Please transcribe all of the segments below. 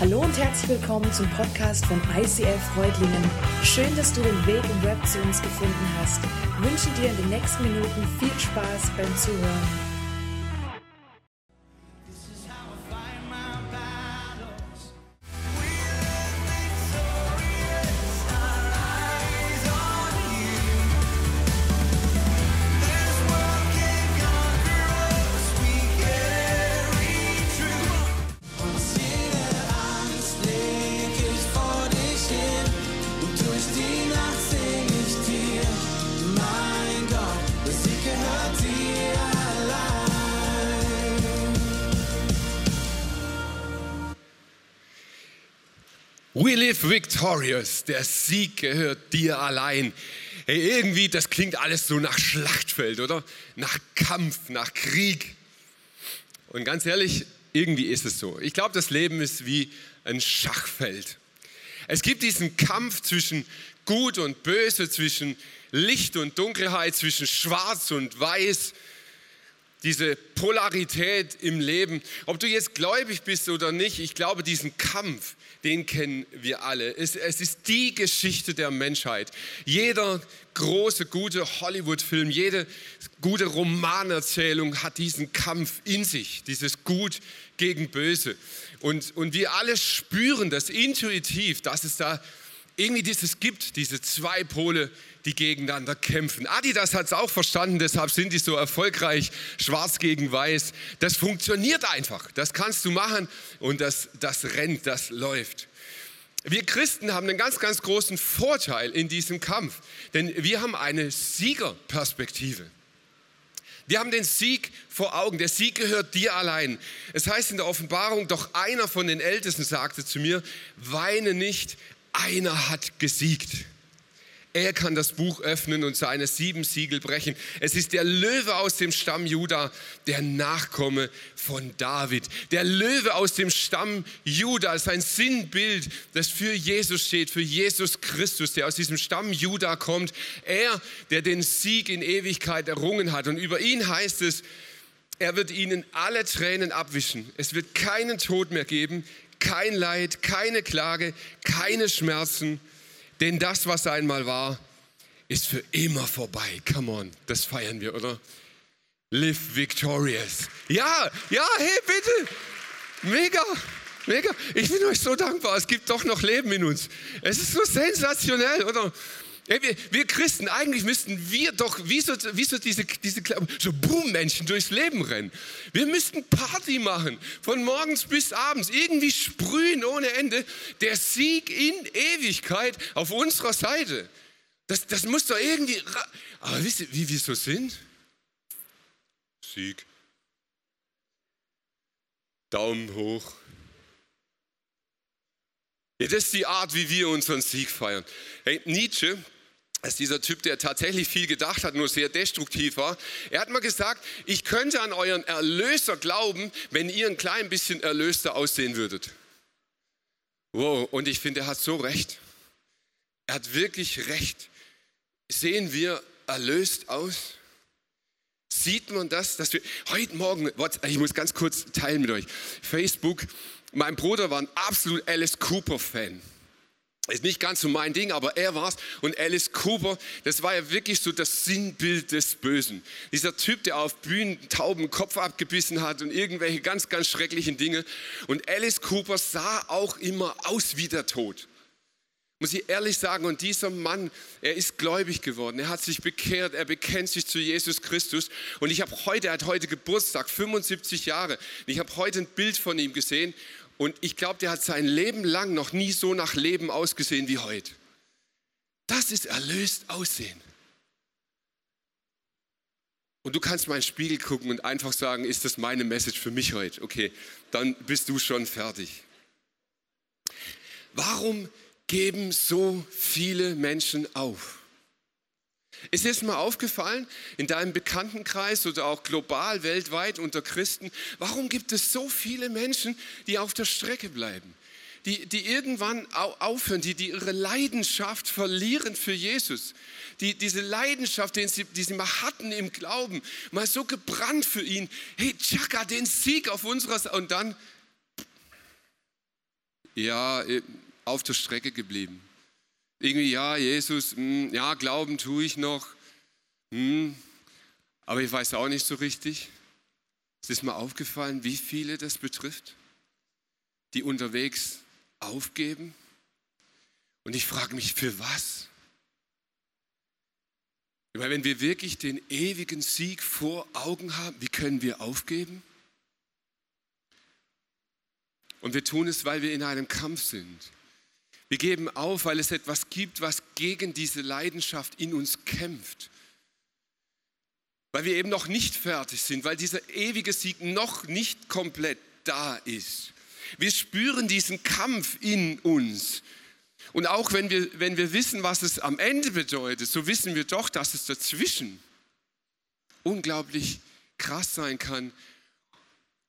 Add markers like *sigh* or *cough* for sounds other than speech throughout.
Hallo und herzlich willkommen zum Podcast von ICF Freudlingen. Schön, dass du den Weg im Web zu uns gefunden hast. Ich wünsche dir in den nächsten Minuten viel Spaß beim Zuhören. Victorious. Der Sieg gehört dir allein. Hey, irgendwie, das klingt alles so nach Schlachtfeld, oder? Nach Kampf, nach Krieg. Und ganz ehrlich, irgendwie ist es so. Ich glaube, das Leben ist wie ein Schachfeld. Es gibt diesen Kampf zwischen Gut und Böse, zwischen Licht und Dunkelheit, zwischen Schwarz und Weiß, diese Polarität im Leben. Ob du jetzt gläubig bist oder nicht, ich glaube, diesen Kampf, den kennen wir alle. Es, es ist die Geschichte der Menschheit. Jeder große, gute Hollywood-Film, jede gute Romanerzählung hat diesen Kampf in sich, dieses Gut gegen Böse. Und, und wir alle spüren das intuitiv, dass es da irgendwie dieses gibt, diese zwei Pole, die gegeneinander kämpfen. Adidas hat es auch verstanden, deshalb sind die so erfolgreich, schwarz gegen weiß. Das funktioniert einfach, das kannst du machen und das, das rennt, das läuft. Wir Christen haben einen ganz, ganz großen Vorteil in diesem Kampf, denn wir haben eine Siegerperspektive. Wir haben den Sieg vor Augen. Der Sieg gehört dir allein. Es heißt in der Offenbarung, doch einer von den Ältesten sagte zu mir, weine nicht, einer hat gesiegt. Er kann das Buch öffnen und seine sieben Siegel brechen. Es ist der Löwe aus dem Stamm Juda, der Nachkomme von David. Der Löwe aus dem Stamm Juda ist ein Sinnbild, das für Jesus steht, für Jesus Christus, der aus diesem Stamm Juda kommt. Er, der den Sieg in Ewigkeit errungen hat. Und über ihn heißt es, er wird ihnen alle Tränen abwischen. Es wird keinen Tod mehr geben, kein Leid, keine Klage, keine Schmerzen, denn das, was einmal war, ist für immer vorbei. Come on, das feiern wir, oder? Live victorious. Ja, ja, hey, bitte. Mega, mega. Ich bin euch so dankbar. Es gibt doch noch Leben in uns. Es ist so sensationell, oder? Wir, wir, Christen, eigentlich müssten wir doch wie so, wie so diese, diese so Boom-Menschen durchs Leben rennen. Wir müssten Party machen, von morgens bis abends, irgendwie sprühen ohne Ende. Der Sieg in Ewigkeit auf unserer Seite. Das, das muss doch irgendwie. Aber wisst ihr, wie wir so sind? Sieg. Daumen hoch. Ja, das ist die Art, wie wir unseren Sieg feiern. Hey, Nietzsche, das ist dieser Typ, der tatsächlich viel gedacht hat, nur sehr destruktiv war. Er hat mal gesagt, ich könnte an euren Erlöser glauben, wenn ihr ein klein bisschen erlöster aussehen würdet. Wow, und ich finde, er hat so recht. Er hat wirklich recht. Sehen wir erlöst aus? Sieht man das, dass wir heute Morgen, ich muss ganz kurz teilen mit euch, Facebook, mein Bruder war ein absolut Alice Cooper-Fan. Ist nicht ganz so mein Ding, aber er war's. Und Alice Cooper, das war ja wirklich so das Sinnbild des Bösen. Dieser Typ, der auf Bühnen Tauben Kopf abgebissen hat und irgendwelche ganz, ganz schrecklichen Dinge. Und Alice Cooper sah auch immer aus wie der Tod. Muss ich ehrlich sagen, und dieser Mann, er ist gläubig geworden, er hat sich bekehrt, er bekennt sich zu Jesus Christus. Und ich habe heute, er hat heute Geburtstag, 75 Jahre. Und ich habe heute ein Bild von ihm gesehen und ich glaube, der hat sein Leben lang noch nie so nach Leben ausgesehen wie heute. Das ist erlöst aussehen. Und du kannst mal in den Spiegel gucken und einfach sagen, ist das meine Message für mich heute? Okay, dann bist du schon fertig. Warum geben so viele Menschen auf? Ist dir das mal aufgefallen in deinem Bekanntenkreis oder auch global, weltweit unter Christen, warum gibt es so viele Menschen, die auf der Strecke bleiben? Die, die irgendwann aufhören, die, die ihre Leidenschaft verlieren für Jesus. Die, diese Leidenschaft, die sie, die sie mal hatten im Glauben, mal so gebrannt für ihn. Hey, Chaka, den Sieg auf unserer. Und dann ja, äh, auf der Strecke geblieben. Irgendwie, ja, Jesus, mh, hm, ja, glauben tue ich noch, mh, hm, aber ich weiß auch nicht so richtig. Es ist mir aufgefallen, wie viele das betrifft, die unterwegs aufgeben. Und ich frage mich, für was? Weil wenn wir wirklich den ewigen Sieg vor Augen haben, wie können wir aufgeben? Und wir tun es, weil wir in einem Kampf sind. Wir geben auf, weil es etwas gibt, was gegen diese Leidenschaft in uns kämpft. Weil wir eben noch nicht fertig sind, weil dieser ewige Sieg noch nicht komplett da ist. Wir spüren diesen Kampf in uns. Und auch wenn wir, wenn wir wissen, was es am Ende bedeutet, so wissen wir doch, dass es dazwischen unglaublich krass sein kann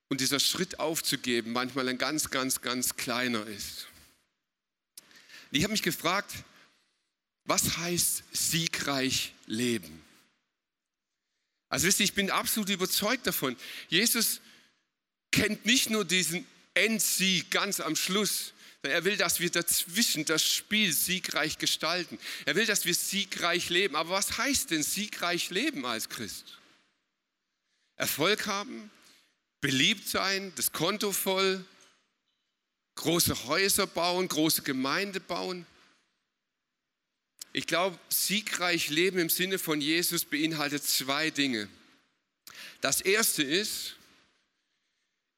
und dieser Schritt aufzugeben manchmal ein ganz, ganz, ganz kleiner ist. Ich habe mich gefragt, was heißt siegreich leben? Also wisst ihr, ich bin absolut überzeugt davon. Jesus kennt nicht nur diesen Endsieg ganz am Schluss, er will, dass wir dazwischen das Spiel siegreich gestalten. Er will, dass wir siegreich leben. Aber was heißt denn siegreich leben als Christ? Erfolg haben, beliebt sein, das Konto voll, große Häuser bauen, große Gemeinde bauen. Ich glaube, siegreich leben im Sinne von Jesus beinhaltet zwei Dinge. Das erste ist,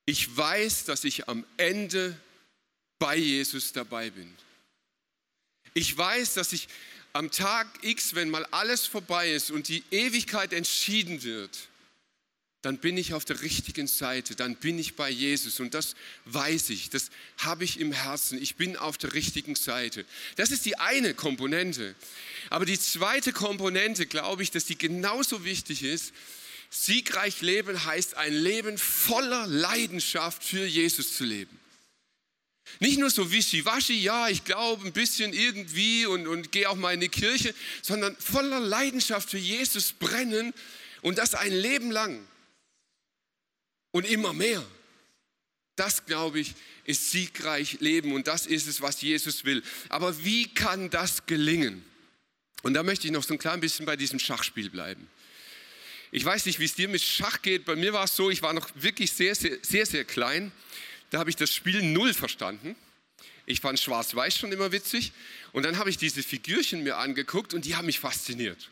ich weiß, dass ich am Ende bei Jesus dabei bin. Ich weiß, dass ich am Tag X, wenn mal alles vorbei ist und die Ewigkeit entschieden wird, dann bin ich auf der richtigen Seite, dann bin ich bei Jesus und das weiß ich, das habe ich im Herzen, ich bin auf der richtigen Seite. Das ist die eine Komponente. Aber die zweite Komponente, glaube ich, dass die genauso wichtig ist, siegreich leben heißt ein Leben voller Leidenschaft für Jesus zu leben. Nicht nur so wischiwaschi, ja, ich glaube ein bisschen irgendwie und, und gehe auch mal in die Kirche, sondern voller Leidenschaft für Jesus brennen und das ein Leben lang und immer mehr. Das, glaube ich, ist siegreich Leben und das ist es, was Jesus will. Aber wie kann das gelingen? Und da möchte ich noch so ein klein bisschen bei diesem Schachspiel bleiben. Ich weiß nicht, wie es dir mit Schach geht. Bei mir war es so, ich war noch wirklich sehr, sehr, sehr, sehr klein da habe ich das Spiel null verstanden. Ich fand Schwarz-Weiß schon immer witzig. Und dann habe ich diese Figürchen mir angeguckt und die haben mich fasziniert.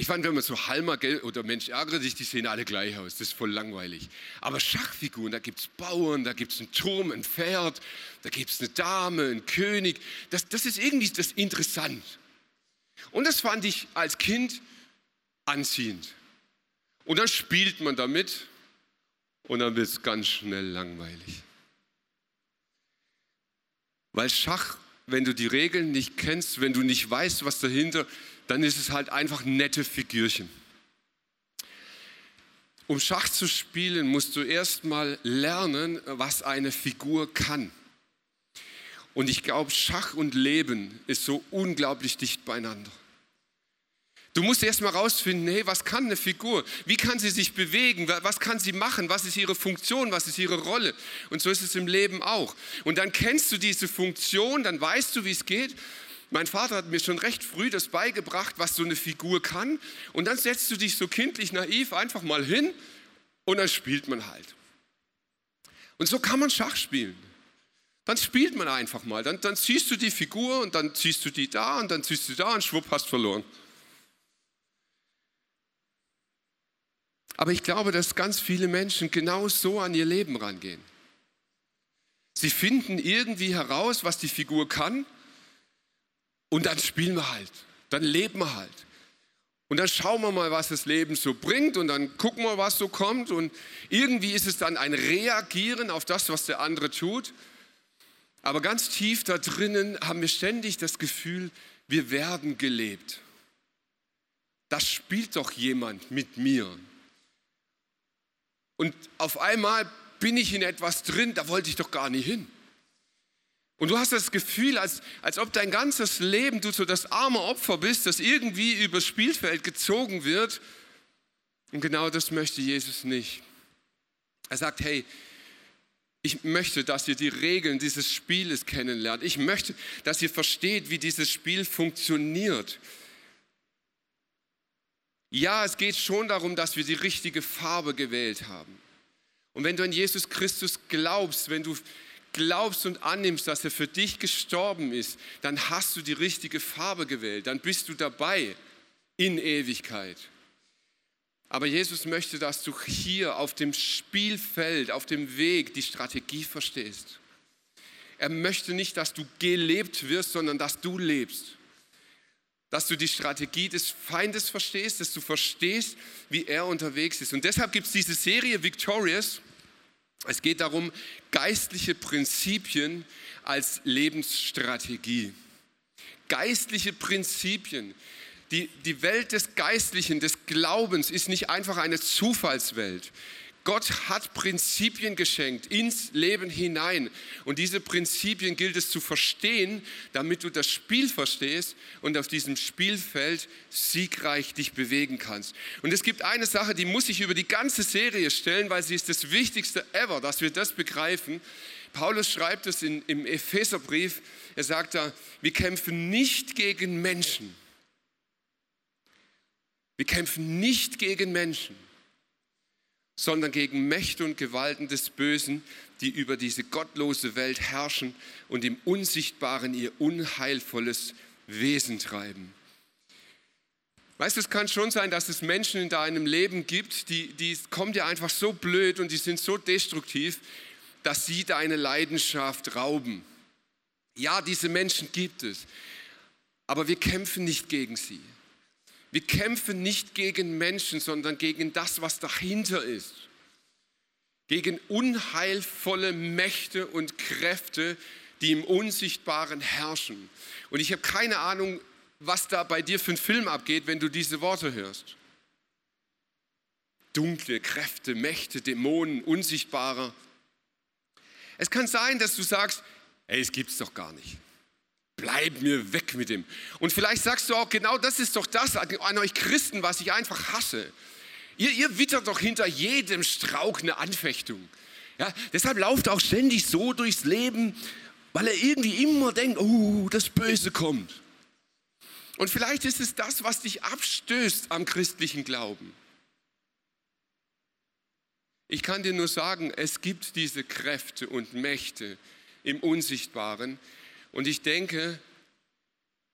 Ich fand, wenn man so Halmer gell, oder Mensch ärgere dich, die sehen alle gleich aus. Das ist voll langweilig. Aber Schachfiguren, da gibt es Bauern, da gibt es einen Turm, ein Pferd, da gibt es eine Dame, einen König. Das, das ist irgendwie das interessant. Und das fand ich als Kind anziehend. Und dann spielt man damit und dann wird es ganz schnell langweilig. Weil Schach, wenn du die Regeln nicht kennst, wenn du nicht weißt, was dahinter, dann ist es halt einfach nette Figürchen. Um Schach zu spielen, musst du erstmal lernen, was eine Figur kann. Und ich glaube, Schach und Leben ist so unglaublich dicht beieinander. Du musst erst mal rausfinden, hey, was kann eine Figur? Wie kann sie sich bewegen? Was kann sie machen? Was ist ihre Funktion? Was ist ihre Rolle? Und so ist es im Leben auch. Und dann kennst du diese Funktion, dann weißt du, wie es geht. Mein Vater hat mir schon recht früh das beigebracht, was so eine Figur kann. Und dann setzt du dich so kindlich naiv einfach mal hin und dann spielt man halt. Und so kann man Schach spielen. Dann spielt man einfach mal. Dann, dann ziehst du die Figur und dann ziehst du die da und dann ziehst du da und schwupp hast verloren. Aber ich glaube, dass ganz viele Menschen genau so an ihr Leben rangehen. Sie finden irgendwie heraus, was die Figur kann und dann spielen wir halt, dann leben wir halt. Und dann schauen wir mal, was das Leben so bringt und dann gucken wir, was so kommt. Und irgendwie ist es dann ein Reagieren auf das, was der andere tut. Aber ganz tief da drinnen haben wir ständig das Gefühl, wir werden gelebt. Das spielt doch jemand mit mir. Und auf einmal bin ich in etwas drin, da wollte ich doch gar nicht hin. Und du hast das Gefühl, als, als ob dein ganzes Leben du so das arme Opfer bist, das irgendwie übers Spielfeld gezogen wird. Und genau das möchte Jesus nicht. Er sagt, hey, Ich möchte, dass ihr die Regeln dieses Spieles kennenlernt. Ich möchte, dass ihr versteht, wie dieses Spiel funktioniert. Ja, es geht schon darum, dass wir die richtige Farbe gewählt haben. Und wenn du an Jesus Christus glaubst, wenn du glaubst und annimmst, dass er für dich gestorben ist, dann hast du die richtige Farbe gewählt, dann bist du dabei in Ewigkeit. Aber Jesus möchte, dass du hier auf dem Spielfeld, auf dem Weg die Strategie verstehst. Er möchte nicht, dass du gelebt wirst, sondern dass du lebst. Dass du die Strategie des Feindes verstehst, dass du verstehst, wie er unterwegs ist. Und deshalb gibt es diese Serie Victorious. Es geht darum, geistliche Prinzipien als Lebensstrategie. Geistliche Prinzipien. Die, die Welt des Geistlichen, des Glaubens ist nicht einfach eine Zufallswelt. Gott hat Prinzipien geschenkt ins Leben hinein. Und diese Prinzipien gilt es zu verstehen, damit du das Spiel verstehst und auf diesem Spielfeld siegreich dich bewegen kannst. Und es gibt eine Sache, die muss ich über die ganze Serie stellen, weil sie ist das Wichtigste ever, dass wir das begreifen. Paulus schreibt es in, im Epheserbrief. Er sagt da, wir kämpfen nicht gegen Menschen wir kämpfen nicht gegen Menschen, sondern gegen Mächte und Gewalten des Bösen, die über diese gottlose Welt herrschen und im Unsichtbaren ihr unheilvolles Wesen treiben. Weißt du, es kann schon sein, dass es Menschen in deinem Leben gibt, die, die kommen dir einfach so blöd und die sind so destruktiv, dass sie deine Leidenschaft rauben. Ja, diese Menschen gibt es, aber wir kämpfen nicht gegen sie. Wir kämpfen nicht gegen Menschen, sondern gegen das, was dahinter ist. Gegen unheilvolle Mächte und Kräfte, die im Unsichtbaren herrschen. Und ich habe keine Ahnung, was da bei dir für ein Film abgeht, wenn du diese Worte hörst. Dunkle Kräfte, Mächte, Dämonen, Unsichtbarer. Es kann sein, dass du sagst, ey, es gibt es doch gar nicht bleib mir weg mit dem. Und vielleicht sagst du auch, genau das ist doch das an euch Christen, was ich einfach hasse. Ihr, ihr wittert doch hinter jedem Strauch eine Anfechtung. Ja, deshalb lauft auch ständig so durchs Leben, weil er irgendwie immer denkt, oh, das Böse kommt. Und vielleicht ist es das, was dich abstößt am christlichen Glauben. Ich kann dir nur sagen, es gibt diese Kräfte und Mächte im Unsichtbaren, und ich denke,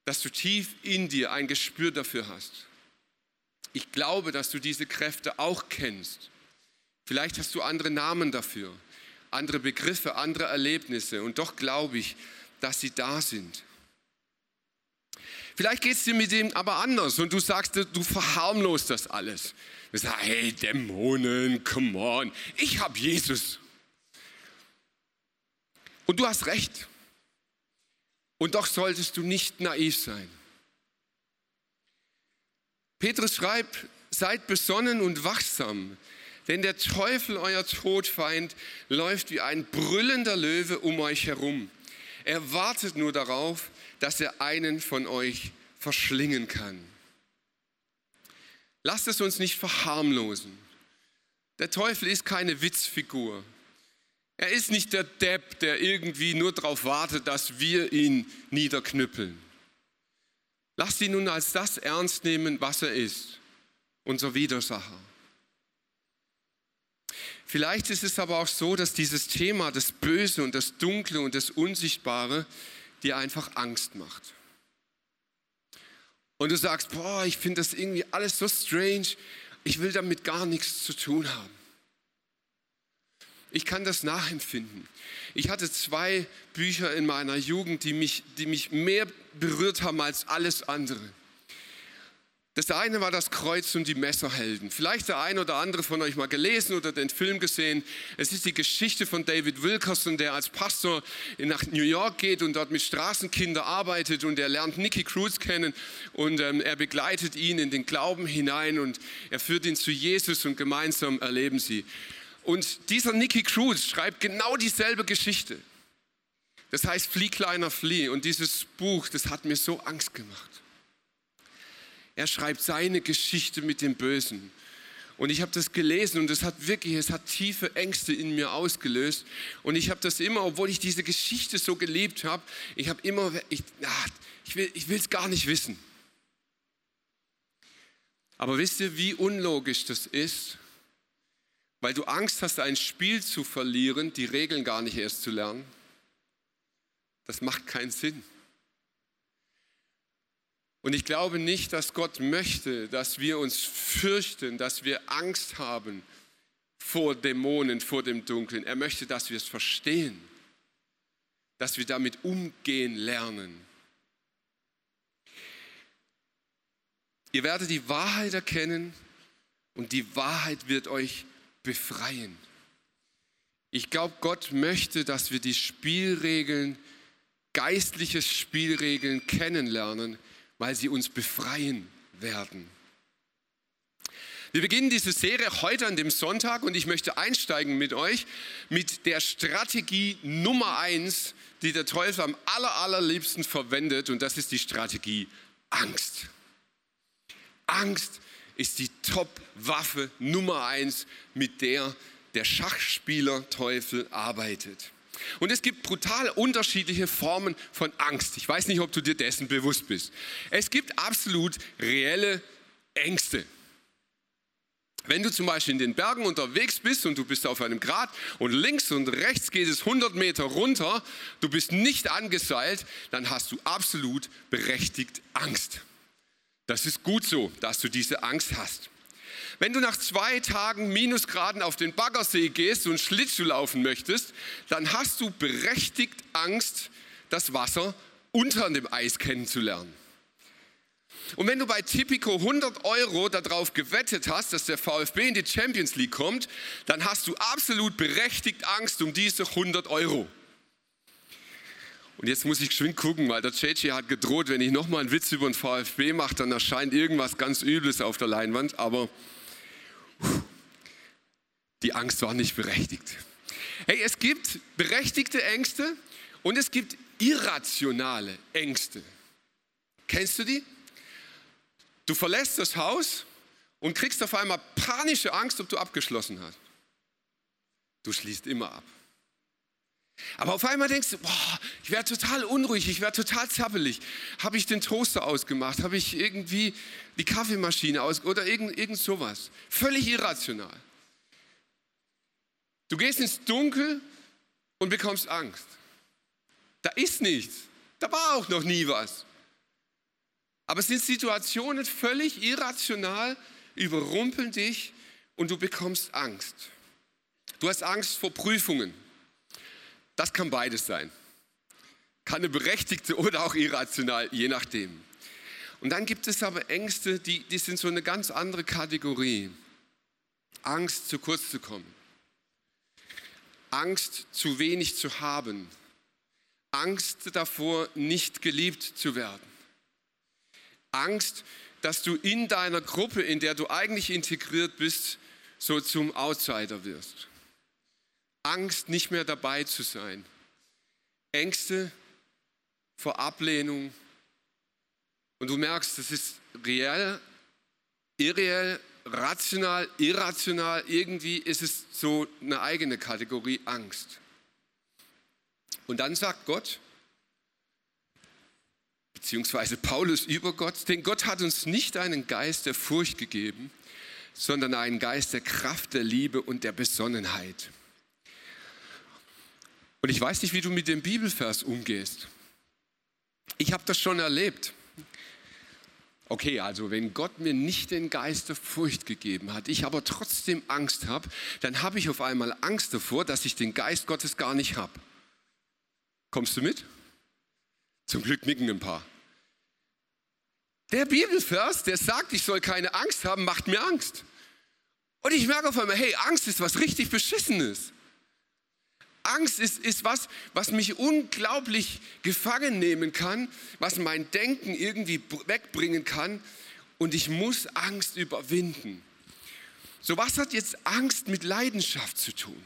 dass du tief in dir ein Gespür dafür hast. Ich glaube, dass du diese Kräfte auch kennst. Vielleicht hast du andere Namen dafür, andere Begriffe, andere Erlebnisse. Und doch glaube ich, dass sie da sind. Vielleicht geht es dir mit dem aber anders und du sagst, du verharmlost das alles. Du sagst, hey Dämonen, come on, ich habe Jesus. Und du hast recht. Und doch solltest du nicht naiv sein. Petrus schreibt, seid besonnen und wachsam, denn der Teufel, euer Todfeind, läuft wie ein brüllender Löwe um euch herum. Er wartet nur darauf, dass er einen von euch verschlingen kann. Lasst es uns nicht verharmlosen. Der Teufel ist keine Witzfigur. Er ist nicht der Depp, der irgendwie nur darauf wartet, dass wir ihn niederknüppeln. Lasst ihn nun als das ernst nehmen, was er ist, unser Widersacher. Vielleicht ist es aber auch so, dass dieses Thema, das Böse und das Dunkle und das Unsichtbare, dir einfach Angst macht. Und du sagst, boah, ich finde das irgendwie alles so strange, ich will damit gar nichts zu tun haben. Ich kann das nachempfinden. Ich hatte zwei Bücher in meiner Jugend, die mich, die mich mehr berührt haben als alles andere. Das eine war das Kreuz und die Messerhelden. Vielleicht der ein oder andere von euch mal gelesen oder den Film gesehen. Es ist die Geschichte von David Wilkerson, der als Pastor nach New York geht und dort mit Straßenkindern arbeitet und er lernt Nicky Cruz kennen und ähm, er begleitet ihn in den Glauben hinein und er führt ihn zu Jesus und gemeinsam erleben sie. Und dieser Nicky Cruz schreibt genau dieselbe Geschichte. Das heißt, Flieh kleiner Flieh. Und dieses Buch, das hat mir so Angst gemacht. Er schreibt seine Geschichte mit dem Bösen. Und ich habe das gelesen und es hat wirklich, es hat tiefe Ängste in mir ausgelöst. Und ich habe das immer, obwohl ich diese Geschichte so geliebt habe, ich habe immer, ich, ach, ich will es gar nicht wissen. Aber wisst ihr, wie unlogisch das ist? Weil du Angst hast, ein Spiel zu verlieren, die Regeln gar nicht erst zu lernen. Das macht keinen Sinn. Und ich glaube nicht, dass Gott möchte, dass wir uns fürchten, dass wir Angst haben vor Dämonen, vor dem Dunkeln. Er möchte, dass wir es verstehen, dass wir damit umgehen lernen. Ihr werdet die Wahrheit erkennen und die Wahrheit wird euch befreien. Ich glaube, Gott möchte, dass wir die Spielregeln, geistliche Spielregeln kennenlernen, weil sie uns befreien werden. Wir beginnen diese Serie heute an dem Sonntag und ich möchte einsteigen mit euch mit der Strategie Nummer eins, die der Teufel am aller, allerliebsten verwendet und das ist die Strategie Angst. Angst ist die Top-Waffe Nummer eins, mit der der Schachspieler Teufel arbeitet. Und es gibt brutal unterschiedliche Formen von Angst. Ich weiß nicht, ob du dir dessen bewusst bist. Es gibt absolut reelle Ängste. Wenn du zum Beispiel in den Bergen unterwegs bist und du bist auf einem Grat und links und rechts geht es 100 Meter runter, du bist nicht angeseilt, dann hast du absolut berechtigt Angst. Das ist gut so, dass du diese Angst hast. Wenn du nach zwei Tagen Minusgraden auf den Baggersee gehst und Schlittschuh laufen möchtest, dann hast du berechtigt Angst, das Wasser unter dem Eis kennenzulernen. Und wenn du bei Tipico 100 Euro darauf gewettet hast, dass der VfB in die Champions League kommt, dann hast du absolut berechtigt Angst um diese 100 Euro. Und jetzt muss ich geschwind gucken, weil der JJ hat gedroht, wenn ich nochmal einen Witz über den VfB mache, dann erscheint irgendwas ganz Übles auf der Leinwand. Aber die Angst war nicht berechtigt. Hey, es gibt berechtigte Ängste und es gibt irrationale Ängste. Kennst du die? Du verlässt das Haus und kriegst auf einmal panische Angst, ob du abgeschlossen hast. Du schließt immer ab. Aber auf einmal denkst du, boah, ich werde total unruhig, ich werde total zappelig. Habe ich den Toaster ausgemacht? Habe ich irgendwie die Kaffeemaschine aus oder irgend, irgend sowas? Völlig irrational. Du gehst ins Dunkel und bekommst Angst. Da ist nichts. Da war auch noch nie was. Aber es sind Situationen völlig irrational, überrumpeln dich und du bekommst Angst. Du hast Angst vor Prüfungen. Das kann beides sein. Kann eine berechtigte oder auch irrational, je nachdem. Und dann gibt es aber Ängste, die, die sind so eine ganz andere Kategorie. Angst, zu kurz zu kommen. Angst, zu wenig zu haben. Angst davor, nicht geliebt zu werden. Angst, dass du in deiner Gruppe, in der du eigentlich integriert bist, so zum Outsider wirst. Angst, nicht mehr dabei zu sein. Ängste vor Ablehnung. Und du merkst, das ist reell, irreell, rational, irrational. Irgendwie ist es so eine eigene Kategorie Angst. Und dann sagt Gott, beziehungsweise Paulus über Gott, denn Gott hat uns nicht einen Geist der Furcht gegeben, sondern einen Geist der Kraft, der Liebe und der Besonnenheit. Und ich weiß nicht, wie du mit dem Bibelvers umgehst. Ich habe das schon erlebt. Okay, also wenn Gott mir nicht den Geist der Furcht gegeben hat, ich aber trotzdem Angst habe, dann habe ich auf einmal Angst davor, dass ich den Geist Gottes gar nicht habe. Kommst du mit? Zum Glück nicken ein paar. Der Bibelvers, der sagt, ich soll keine Angst haben, macht mir Angst. Und ich merke auf einmal, hey, Angst ist was richtig Beschissenes. Angst ist, ist was, was mich unglaublich gefangen nehmen kann, was mein Denken irgendwie wegbringen kann. Und ich muss Angst überwinden. So, was hat jetzt Angst mit Leidenschaft zu tun?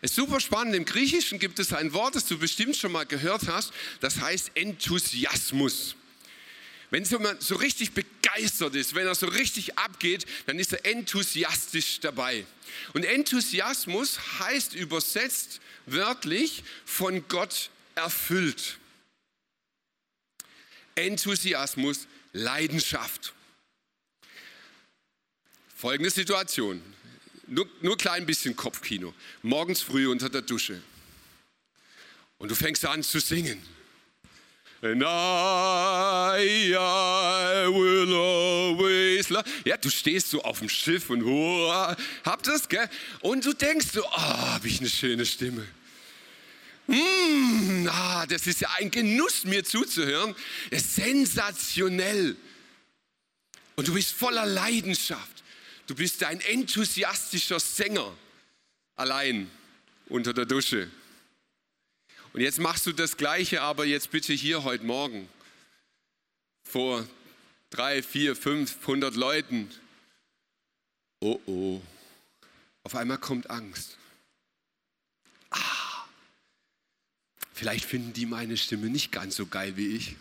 Es ist super spannend. Im Griechischen gibt es ein Wort, das du bestimmt schon mal gehört hast. Das heißt Enthusiasmus. Wenn jemand so richtig begeistert ist, wenn er so richtig abgeht, dann ist er enthusiastisch dabei. Und Enthusiasmus heißt übersetzt wörtlich von Gott erfüllt. Enthusiasmus, Leidenschaft. Folgende Situation. Nur, nur klein bisschen Kopfkino. Morgens früh unter der Dusche. Und du fängst an zu singen. And I, I will always love. Ja, du stehst so auf dem Schiff und oh, habt das, gell? Und du denkst so, oh, habe ich eine schöne Stimme. Mm, ah, das ist ja ein Genuss, mir zuzuhören. Das ist sensationell. Und du bist voller Leidenschaft. Du bist ein enthusiastischer Sänger. Allein unter der Dusche. Und jetzt machst du das Gleiche, aber jetzt bitte hier heute Morgen vor drei, vier, fünfhundert Leuten. Oh oh, auf einmal kommt Angst. Ah, vielleicht finden die meine Stimme nicht ganz so geil wie ich.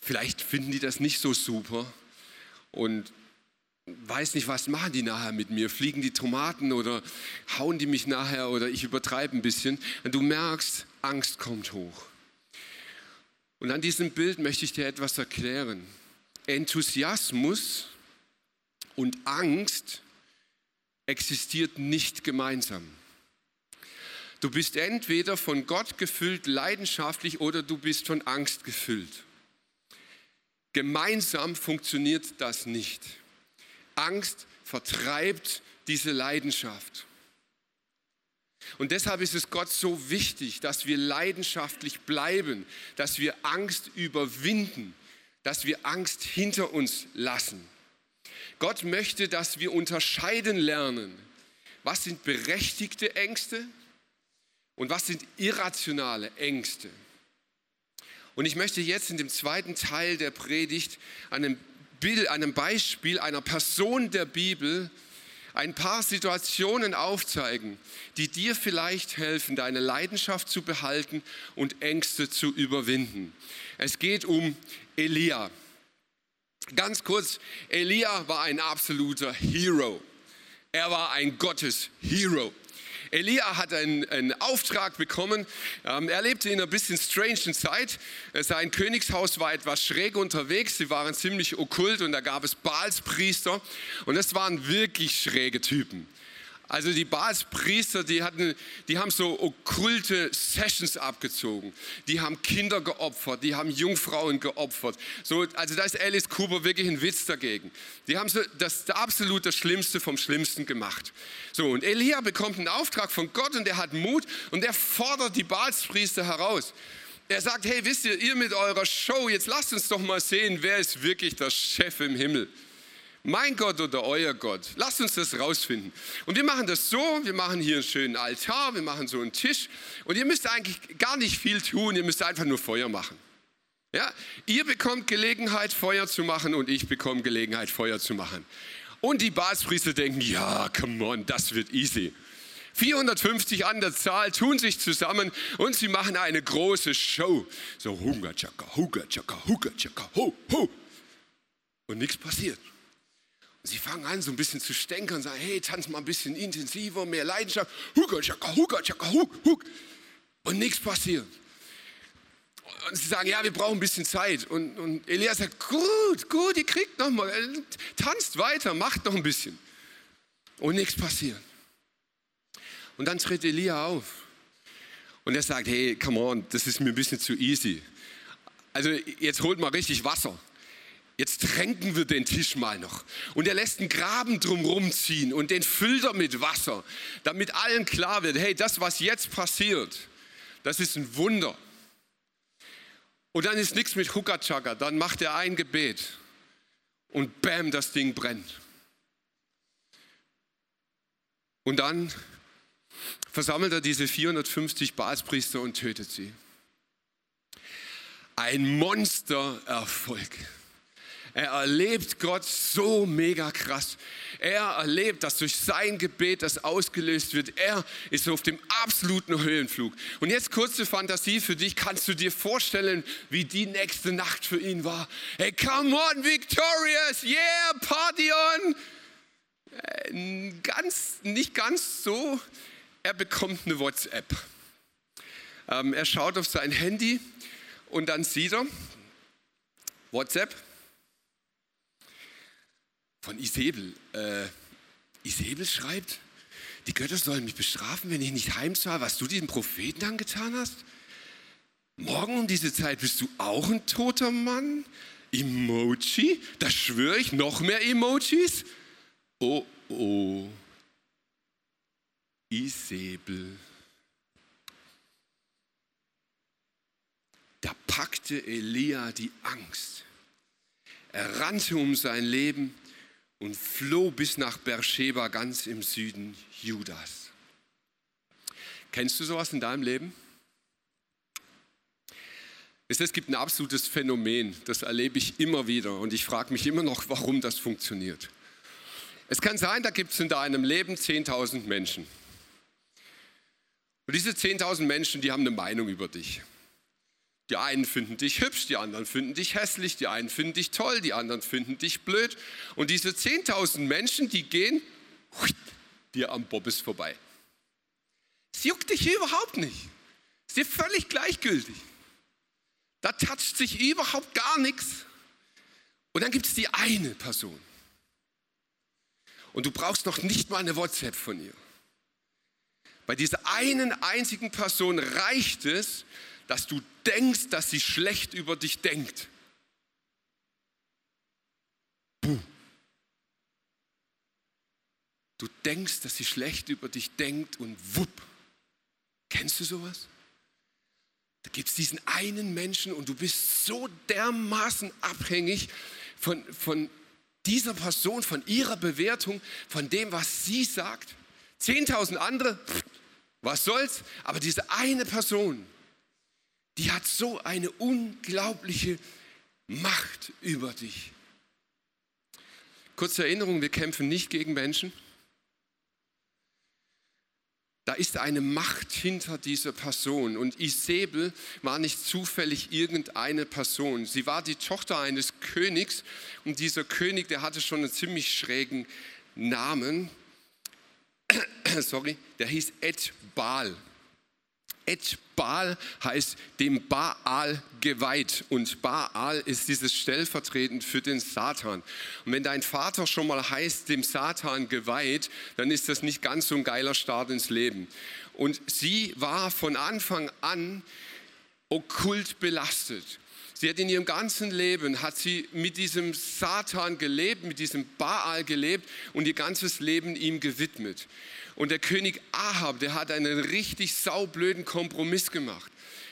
Vielleicht finden die das nicht so super. Und weiß nicht, was machen die nachher mit mir? Fliegen die Tomaten oder hauen die mich nachher oder ich übertreibe ein bisschen? Und du merkst, Angst kommt hoch. Und an diesem Bild möchte ich dir etwas erklären. Enthusiasmus und Angst existiert nicht gemeinsam. Du bist entweder von Gott gefüllt, leidenschaftlich, oder du bist von Angst gefüllt. Gemeinsam funktioniert das nicht. Angst vertreibt diese Leidenschaft. Und deshalb ist es Gott so wichtig, dass wir leidenschaftlich bleiben, dass wir Angst überwinden, dass wir Angst hinter uns lassen. Gott möchte, dass wir unterscheiden lernen, was sind berechtigte Ängste und was sind irrationale Ängste. Und ich möchte jetzt in dem zweiten Teil der Predigt an einem Bild, einem Beispiel einer Person der Bibel ein paar Situationen aufzeigen, die dir vielleicht helfen, deine Leidenschaft zu behalten und Ängste zu überwinden. Es geht um Elia. Ganz kurz, Elia war ein absoluter Hero. Er war ein Gottes-Hero. Elia hat einen, einen Auftrag bekommen. Ähm, er lebte in einer bisschen strangen Zeit. Sein Königshaus war etwas schräg unterwegs. Sie waren ziemlich okkult und da gab es Baalspriester. Und das waren wirklich schräge Typen. Also die Baalspriester, die, hatten, die haben so okkulte Sessions abgezogen. Die haben Kinder geopfert, die haben Jungfrauen geopfert. So, also da ist Alice Cooper wirklich ein Witz dagegen. Die haben so das, absolut das Schlimmste vom Schlimmsten gemacht. So, und Elia bekommt einen Auftrag von Gott und er hat Mut und er fordert die Baalspriester heraus. Er sagt, hey, wisst ihr, ihr mit eurer Show, jetzt lasst uns doch mal sehen, wer ist wirklich der Chef im Himmel mein Gott oder euer Gott? Lasst uns das rausfinden. Und wir machen das so, wir machen hier einen schönen Altar, wir machen so einen Tisch und ihr müsst eigentlich gar nicht viel tun, ihr müsst einfach nur Feuer machen. Ja? Ihr bekommt Gelegenheit, Feuer zu machen und ich bekomme Gelegenheit, Feuer zu machen. Und die Baspriester denken, ja, come on, das wird easy. 450 an der Zahl tun sich zusammen und sie machen eine große Show. So, Hunger, Chaka, Hunger, Chaka, Hunger, Chaka, hu, hu. Und nichts passiert. Sie fangen an, so ein bisschen zu stänkern sagen, hey, tanz mal ein bisschen intensiver, mehr Leidenschaft. Huka, tschaka, huka, tschaka, huk, huk. Und nichts passiert. Und sie sagen, ja, wir brauchen ein bisschen Zeit. Und, und Elias sagt, gut, gut, ihr kriegt noch mal, tanzt weiter, macht noch ein bisschen. Und nichts passiert. Und dann tritt Elia auf. Und er sagt, hey, come on, das ist mir ein bisschen zu easy. Also jetzt holt mal richtig Wasser. Jetzt tränken wir den Tisch mal noch. Und er lässt einen Graben drumherum ziehen und den füllt er mit Wasser, damit allen klar wird, hey, das, was jetzt passiert, das ist ein Wunder. Und dann ist nichts mit Hukachaka, dann macht er ein Gebet und bam, das Ding brennt. Und dann versammelt er diese 450 Baalspriester und tötet sie. Ein Monstererfolg. Er erlebt Gott so mega krass. Er erlebt, dass durch sein Gebet das ausgelöst wird. Er ist auf dem absoluten Höhenflug. Und jetzt kurze Fantasie für dich. Kannst du dir vorstellen, wie die nächste Nacht für ihn war? Hey, come on, victorious! Yeah, party on! Äh, ganz, nicht ganz so. Er bekommt eine WhatsApp. Ähm, er schaut auf sein Handy und dann sieht er WhatsApp von Isabel. Äh, Isabel schreibt, die Götter sollen mich bestrafen, wenn ich nicht heimzahle, was du diesem Propheten angetan hast. Morgen um diese Zeit bist du auch ein toter Mann? Emoji? Das schwöre ich, noch mehr Emojis? Oh, oh. Isabel. Da packte Elia die Angst. Er rannte um sein Leben und floh bis nach Beersheba ganz im Süden Judas. Kennst du sowas in deinem Leben? Es gibt ein absolutes Phänomen, das erlebe ich immer wieder und ich frage mich immer noch, warum das funktioniert. Es kann sein, da gibt es in deinem Leben 10.000 Menschen. Und diese 10.000 Menschen, die haben eine Meinung über dich. Die einen finden dich hübsch, die anderen finden dich hässlich, die einen finden dich toll, die anderen finden dich blöd. Und diese 10.000 Menschen, die gehen dir am Bobbes vorbei. Es juckt dich überhaupt nicht. Es ist dir völlig gleichgültig. Da toucht sich überhaupt gar nichts. Und dann gibt es die eine Person. Und du brauchst noch nicht mal eine WhatsApp von ihr. Bei dieser einen einzigen Person reicht es, dass du denkst, dass sie schlecht über dich denkt. Puh. Du denkst, dass sie schlecht über dich denkt und wupp. Kennst du sowas? Da gibt es diesen einen Menschen und du bist so dermaßen abhängig von, von dieser Person, von ihrer Bewertung, von dem, was sie sagt. Zehntausend andere, was soll's? Aber diese eine Person, die hat so eine unglaubliche Macht über dich. Kurze Erinnerung, wir kämpfen nicht gegen Menschen. Da ist eine Macht hinter dieser Person. Und Isabel war nicht zufällig irgendeine Person. Sie war die Tochter eines Königs. Und dieser König, der hatte schon einen ziemlich schrägen Namen. *coughs* Sorry, der hieß Ed Baal. Et Baal heißt dem Baal geweiht und Baal ist dieses stellvertretend für den Satan. Und wenn dein Vater schon mal heißt dem Satan geweiht, dann ist das nicht ganz so ein geiler Start ins Leben. Und sie war von Anfang an okkult belastet. Sie hat in ihrem ganzen Leben, hat sie mit diesem Satan gelebt, mit diesem Baal gelebt und ihr ganzes Leben ihm gewidmet. Und der König Ahab, der hat einen richtig saublöden Kompromiss gemacht.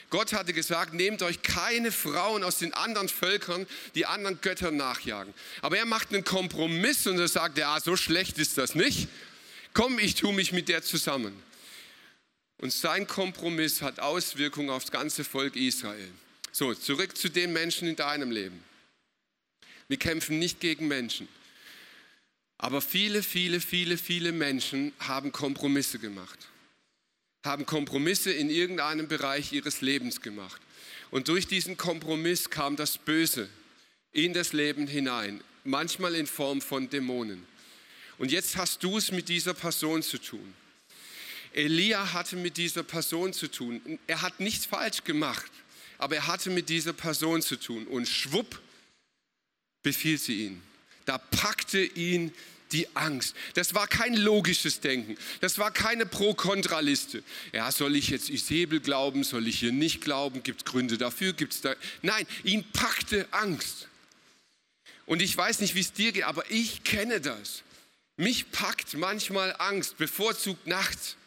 Gott hatte gesagt, nehmt euch keine Frauen aus den anderen Völkern, die anderen Göttern nachjagen. Aber er macht einen Kompromiss und er sagt, ja, so schlecht ist das nicht. Komm, ich tue mich mit der zusammen. Und sein Kompromiss hat Auswirkungen auf das ganze Volk Israel. So, zurück zu den Menschen in deinem Leben. Wir kämpfen nicht gegen Menschen. Aber viele, viele, viele, viele Menschen haben Kompromisse gemacht. Haben Kompromisse in irgendeinem Bereich ihres Lebens gemacht. Und durch diesen Kompromiss kam das Böse in das Leben hinein, manchmal in Form von Dämonen. Und jetzt hast du es mit dieser Person zu tun. Elia hatte mit dieser Person zu tun. Er hat nichts falsch gemacht, aber er hatte mit dieser Person zu tun. Und schwupp befiel sie ihn. Da packte ihn die Angst. Das war kein logisches Denken. Das war keine Pro-Kontra-Liste. Ja, soll ich jetzt Isabel glauben? Soll ich hier nicht glauben? Gibt es Gründe dafür? Gibt es da? Nein, ihn packte Angst. Und ich weiß nicht, wie es dir geht, aber ich kenne das. Mich packt manchmal Angst, bevorzugt nachts.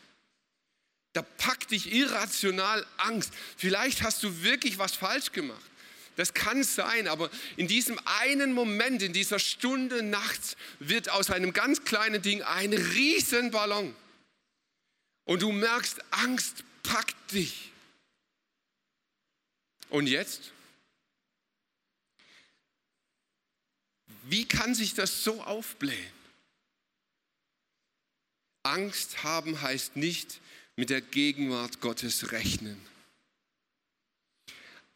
Da packt dich irrational Angst. Vielleicht hast du wirklich was falsch gemacht. Das kann sein, aber in diesem einen Moment, in dieser Stunde nachts, wird aus einem ganz kleinen Ding ein Riesenballon. Und du merkst, Angst packt dich. Und jetzt? Wie kann sich das so aufblähen? Angst haben heißt nicht mit der Gegenwart Gottes rechnen.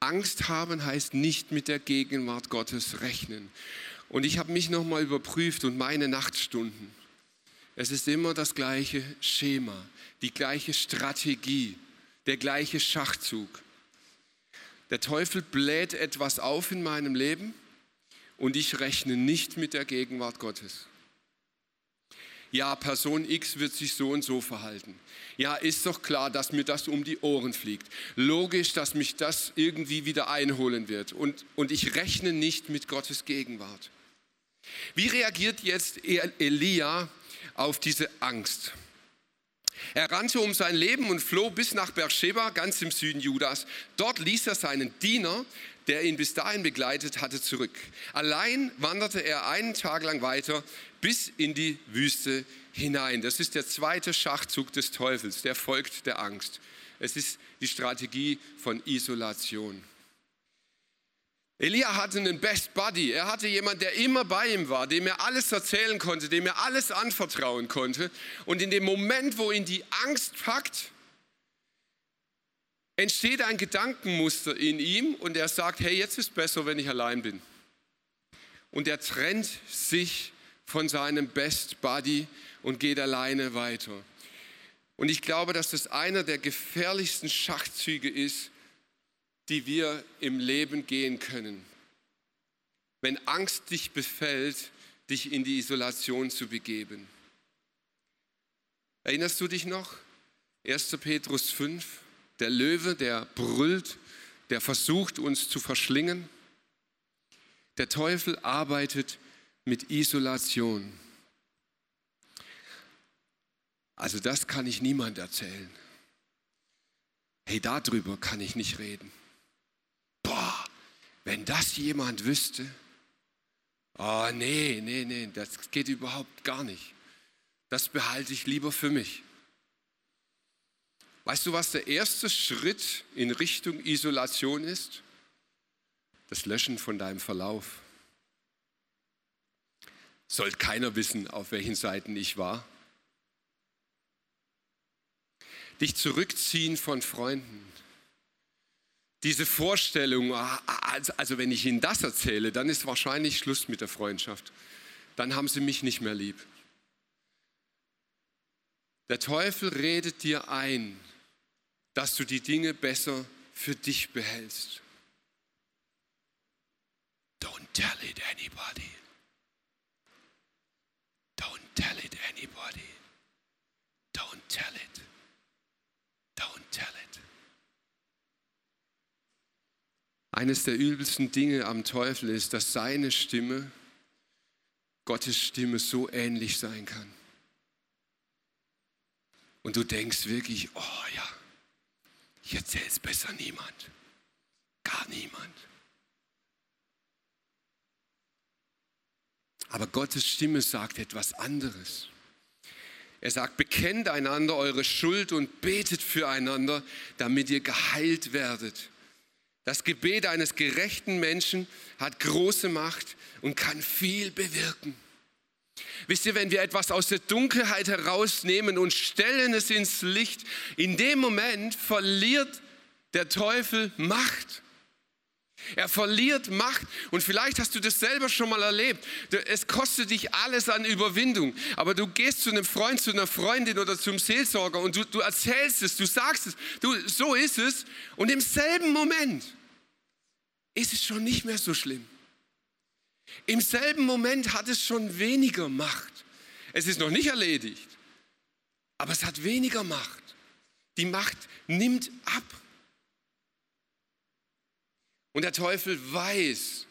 Angst haben heißt nicht mit der Gegenwart Gottes rechnen. Und ich habe mich nochmal überprüft und meine Nachtstunden. Es ist immer das gleiche Schema, die gleiche Strategie, der gleiche Schachzug. Der Teufel bläht etwas auf in meinem Leben und ich rechne nicht mit der Gegenwart Gottes. Ja, Person X wird sich so und so verhalten. Ja, ist doch klar, dass mir das um die Ohren fliegt. Logisch, dass mich das irgendwie wieder einholen wird. Und, und ich rechne nicht mit Gottes Gegenwart. Wie reagiert jetzt Elia auf diese Angst? Er rannte um sein Leben und floh bis nach Beersheba, ganz im Süden Judas. Dort ließ er seinen Diener, der ihn bis dahin begleitet hatte, zurück. Allein wanderte er einen Tag lang weiter bis in die Wüste hinein. Das ist der zweite Schachzug des Teufels, der folgt der Angst. Es ist die Strategie von Isolation. Elia hatte einen Best Buddy. Er hatte jemanden, der immer bei ihm war, dem er alles erzählen konnte, dem er alles anvertrauen konnte. Und in dem Moment, wo ihn die Angst packt, entsteht ein Gedankenmuster in ihm und er sagt, hey, jetzt ist besser, wenn ich allein bin. Und er trennt sich von seinem Best Buddy und geht alleine weiter. Und ich glaube, dass das einer der gefährlichsten Schachzüge ist, die wir im Leben gehen können. Wenn Angst dich befällt, dich in die Isolation zu begeben. Erinnerst du dich noch? 1. Petrus 5, der Löwe, der brüllt, der versucht uns zu verschlingen. Der Teufel arbeitet mit Isolation. Also das kann ich niemand erzählen. Hey, darüber kann ich nicht reden. Boah, wenn das jemand wüsste. Oh, nee, nee, nee, das geht überhaupt gar nicht. Das behalte ich lieber für mich. Weißt du, was der erste Schritt in Richtung Isolation ist? Das Löschen von deinem Verlauf. Sollte keiner wissen, auf welchen Seiten ich war. Dich zurückziehen von Freunden. Diese Vorstellung, also wenn ich ihnen das erzähle, dann ist wahrscheinlich Schluss mit der Freundschaft. Dann haben sie mich nicht mehr lieb. Der Teufel redet dir ein, dass du die Dinge besser für dich behältst. Don't tell it anybody. Don't tell it anybody. Don't tell it. Don't tell it. Eines der übelsten Dinge am Teufel ist, dass seine Stimme Gottes Stimme so ähnlich sein kann. Und du denkst wirklich, oh ja, ich erzähle es besser niemand. Gar niemand. Aber Gottes Stimme sagt etwas anderes. Er sagt, bekennt einander eure Schuld und betet füreinander, damit ihr geheilt werdet. Das Gebet eines gerechten Menschen hat große Macht und kann viel bewirken. Wisst ihr, wenn wir etwas aus der Dunkelheit herausnehmen und stellen es ins Licht, in dem Moment verliert der Teufel Macht. Er verliert Macht und vielleicht hast du das selber schon mal erlebt. Es kostet dich alles an Überwindung, aber du gehst zu einem Freund, zu einer Freundin oder zum Seelsorger und du, du erzählst es, du sagst es, du, so ist es und im selben Moment ist es schon nicht mehr so schlimm. Im selben Moment hat es schon weniger Macht. Es ist noch nicht erledigt, aber es hat weniger Macht. Die Macht nimmt ab. Und der Teufel weiß,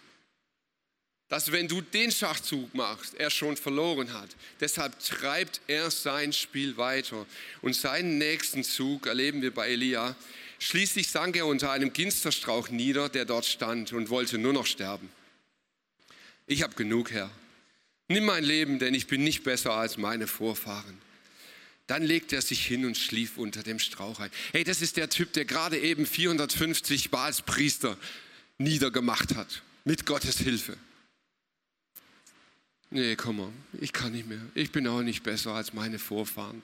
dass wenn du den Schachzug machst, er schon verloren hat. Deshalb treibt er sein Spiel weiter. Und seinen nächsten Zug erleben wir bei Elia. Schließlich sank er unter einem Ginsterstrauch nieder, der dort stand und wollte nur noch sterben. Ich habe genug, Herr. Nimm mein Leben, denn ich bin nicht besser als meine Vorfahren. Dann legte er sich hin und schlief unter dem Strauch ein. Hey, das ist der Typ, der gerade eben 450 Baals Priester niedergemacht hat, mit Gottes Hilfe. Nee, komm mal, ich kann nicht mehr. Ich bin auch nicht besser als meine Vorfahren.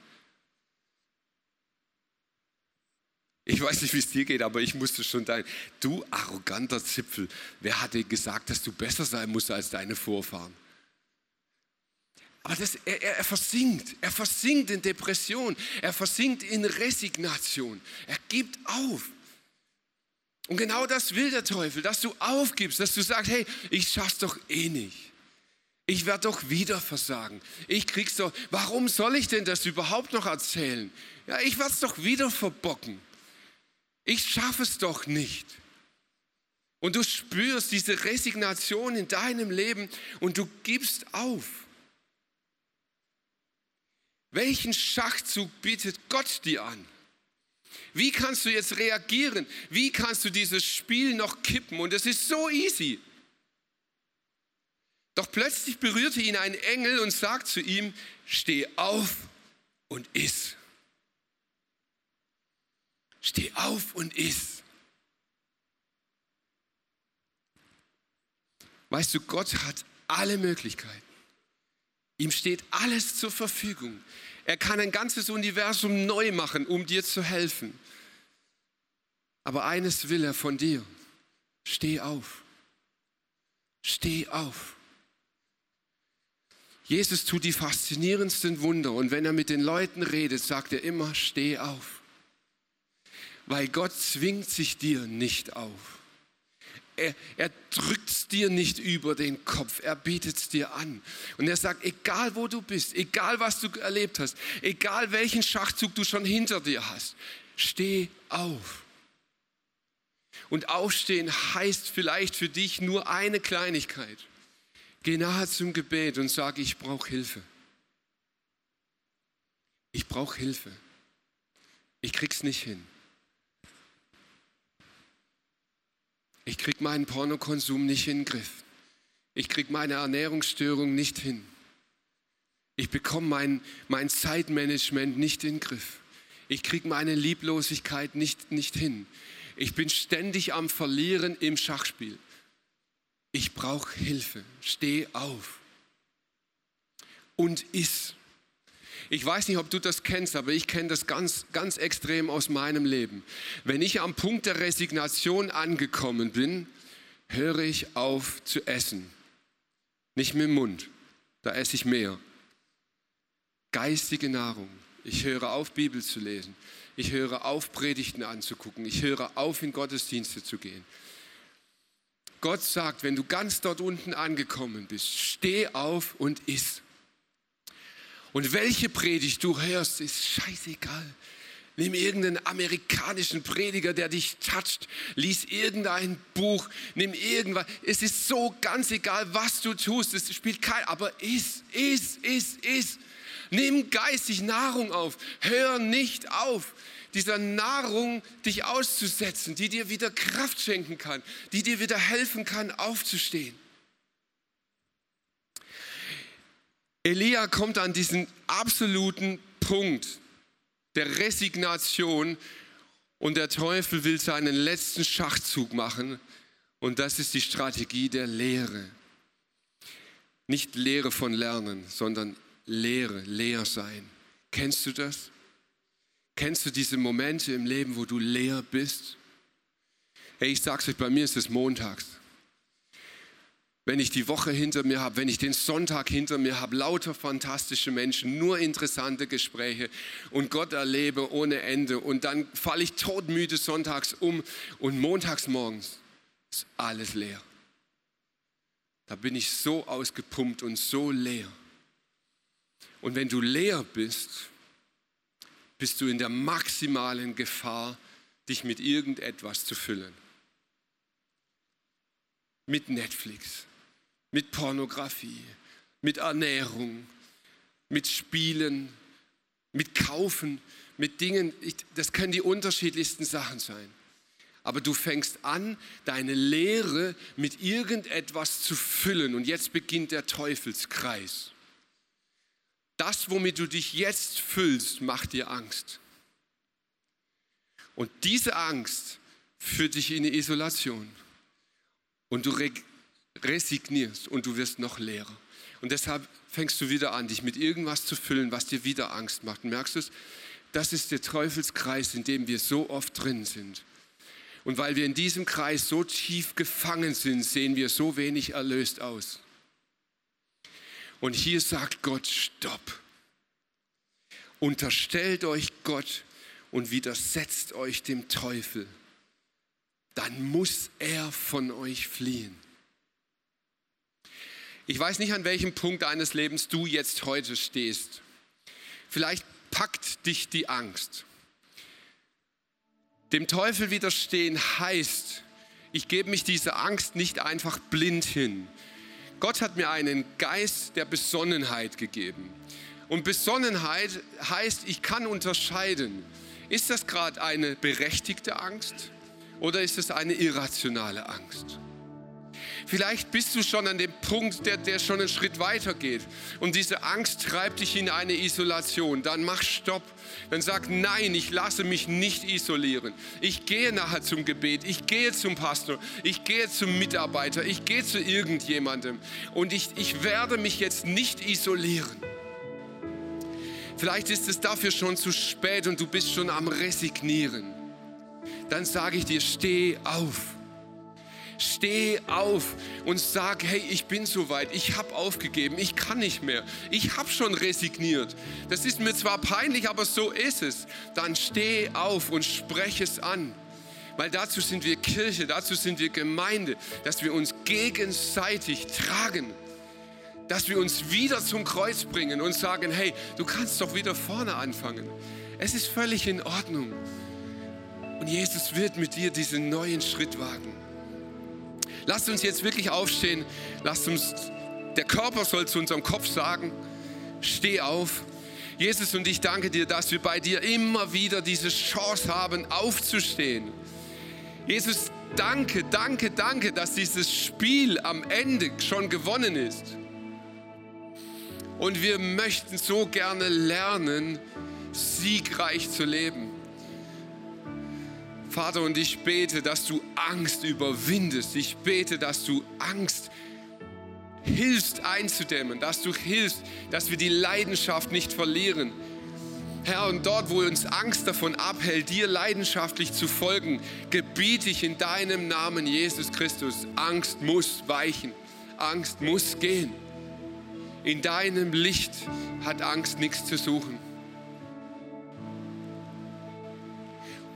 Ich weiß nicht, wie es dir geht, aber ich musste schon dein, du arroganter Zipfel, wer hat dir gesagt, dass du besser sein musst als deine Vorfahren? Aber das, er, er, versinkt, er versinkt in Depression, er versinkt in Resignation, er gibt auf. Und genau das will der Teufel, dass du aufgibst, dass du sagst, hey, ich schaff's doch eh nicht. Ich werde doch wieder versagen. Ich krieg's doch. Warum soll ich denn das überhaupt noch erzählen? Ja, ich werde es doch wieder verbocken. Ich schaffe es doch nicht. Und du spürst diese Resignation in deinem Leben und du gibst auf. Welchen Schachzug bietet Gott dir an? Wie kannst du jetzt reagieren? Wie kannst du dieses Spiel noch kippen? Und es ist so easy. Doch plötzlich berührte ihn ein Engel und sagt zu ihm, steh auf und iss. Steh auf und iss. Weißt du, Gott hat alle Möglichkeiten. Ihm steht alles zur Verfügung. Er kann ein ganzes Universum neu machen, um dir zu helfen. Aber eines will er von dir. Steh auf. Steh auf. Jesus tut die faszinierendsten Wunder und wenn er mit den Leuten redet, sagt er immer, steh auf weil Gott zwingt sich dir nicht auf. Er, er drückt es dir nicht über den Kopf, er bietet es dir an. Und er sagt, egal wo du bist, egal was du erlebt hast, egal welchen Schachzug du schon hinter dir hast, steh auf. Und aufstehen heißt vielleicht für dich nur eine Kleinigkeit. Geh nahe zum Gebet und sag, ich brauche Hilfe. Ich brauche Hilfe. Ich krieg's nicht hin. Ich kriege meinen Pornokonsum nicht in den Griff. Ich kriege meine Ernährungsstörung nicht hin. Ich bekomme mein, mein Zeitmanagement nicht in den Griff. Ich kriege meine Lieblosigkeit nicht, nicht hin. Ich bin ständig am Verlieren im Schachspiel. Ich brauche Hilfe. Steh auf. Und iss. Ich weiß nicht, ob du das kennst, aber ich kenne das ganz, ganz extrem aus meinem Leben. Wenn ich am Punkt der Resignation angekommen bin, höre ich auf zu essen. Nicht mit dem Mund, da esse ich mehr. Geistige Nahrung. Ich höre auf, Bibel zu lesen. Ich höre auf, Predigten anzugucken. Ich höre auf, in Gottesdienste zu gehen. Gott sagt, wenn du ganz dort unten angekommen bist, steh auf und iss. Und welche Predigt du hörst, ist scheißegal. Nimm irgendeinen amerikanischen Prediger, der dich toucht. Lies irgendein Buch. Nimm irgendwas. Es ist so ganz egal, was du tust. Es spielt kein, aber iss, iss, iss, iss. Nimm geistig Nahrung auf. Hör nicht auf, dieser Nahrung dich auszusetzen, die dir wieder Kraft schenken kann, die dir wieder helfen kann, aufzustehen. Elia kommt an diesen absoluten Punkt der Resignation und der Teufel will seinen letzten Schachzug machen und das ist die Strategie der Lehre. Nicht Lehre von Lernen, sondern Lehre, leer sein. Kennst du das? Kennst du diese Momente im Leben, wo du leer bist? Hey, ich sag's euch, bei mir ist es montags wenn ich die Woche hinter mir habe, wenn ich den Sonntag hinter mir habe, lauter fantastische Menschen, nur interessante Gespräche und Gott erlebe ohne Ende und dann falle ich todmüde sonntags um und montags morgens ist alles leer. Da bin ich so ausgepumpt und so leer. Und wenn du leer bist, bist du in der maximalen Gefahr, dich mit irgendetwas zu füllen. Mit Netflix, mit Pornografie, mit Ernährung, mit Spielen, mit Kaufen, mit Dingen. das können die unterschiedlichsten Sachen sein. Aber du fängst an, deine Lehre mit irgendetwas zu füllen. Und jetzt beginnt der Teufelskreis. Das, womit du dich jetzt füllst, macht dir Angst. Und diese Angst führt dich in die Isolation. Und du resignierst und du wirst noch leerer. Und deshalb fängst du wieder an, dich mit irgendwas zu füllen, was dir wieder Angst macht. Und merkst du es? Das ist der Teufelskreis, in dem wir so oft drin sind. Und weil wir in diesem Kreis so tief gefangen sind, sehen wir so wenig erlöst aus. Und hier sagt Gott, stopp. Unterstellt euch Gott und widersetzt euch dem Teufel. Dann muss er von euch fliehen. Ich weiß nicht, an welchem Punkt deines Lebens du jetzt heute stehst. Vielleicht packt dich die Angst. Dem Teufel widerstehen heißt, ich gebe mich dieser Angst nicht einfach blind hin. Gott hat mir einen Geist der Besonnenheit gegeben. Und Besonnenheit heißt, ich kann unterscheiden, ist das gerade eine berechtigte Angst oder ist es eine irrationale Angst? Vielleicht bist du schon an dem Punkt, der, der schon einen Schritt weiter geht. Und diese Angst treibt dich in eine Isolation. Dann mach Stopp. Dann sag, nein, ich lasse mich nicht isolieren. Ich gehe nachher zum Gebet. Ich gehe zum Pastor. Ich gehe zum Mitarbeiter. Ich gehe zu irgendjemandem. Und ich, ich werde mich jetzt nicht isolieren. Vielleicht ist es dafür schon zu spät und du bist schon am Resignieren. Dann sage ich dir, steh auf Steh auf und sag, hey, ich bin soweit, ich habe aufgegeben, ich kann nicht mehr, ich habe schon resigniert. Das ist mir zwar peinlich, aber so ist es. Dann steh auf und spreche es an. Weil dazu sind wir Kirche, dazu sind wir Gemeinde, dass wir uns gegenseitig tragen dass wir uns wieder zum Kreuz bringen und sagen, hey, du kannst doch wieder vorne anfangen. Es ist völlig in Ordnung. Und Jesus wird mit dir diesen neuen Schritt wagen. Lasst uns jetzt wirklich aufstehen. Lasst uns, der Körper soll zu unserem Kopf sagen, steh auf. Jesus und ich danke dir, dass wir bei dir immer wieder diese Chance haben, aufzustehen. Jesus, danke, danke, danke, dass dieses Spiel am Ende schon gewonnen ist. Und wir möchten so gerne lernen, siegreich zu leben. Vater, und ich bete, dass du Angst überwindest. Ich bete, dass du Angst hilfst einzudämmen, dass du hilfst, dass wir die Leidenschaft nicht verlieren. Herr, und dort, wo uns Angst davon abhält, dir leidenschaftlich zu folgen, gebiete ich in deinem Namen, Jesus Christus, Angst muss weichen, Angst muss gehen. In deinem Licht hat Angst nichts zu suchen.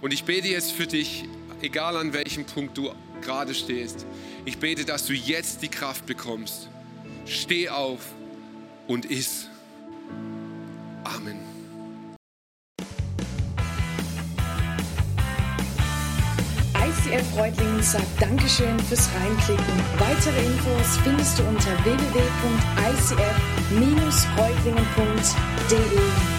Und ich bete jetzt für dich, egal an welchem Punkt du gerade stehst. Ich bete, dass du jetzt die Kraft bekommst. Steh auf und iss. Amen. ICF Reutlingen sagt Dankeschön fürs Reinklicken. Weitere Infos findest du unter www.icf-reutlingen.de.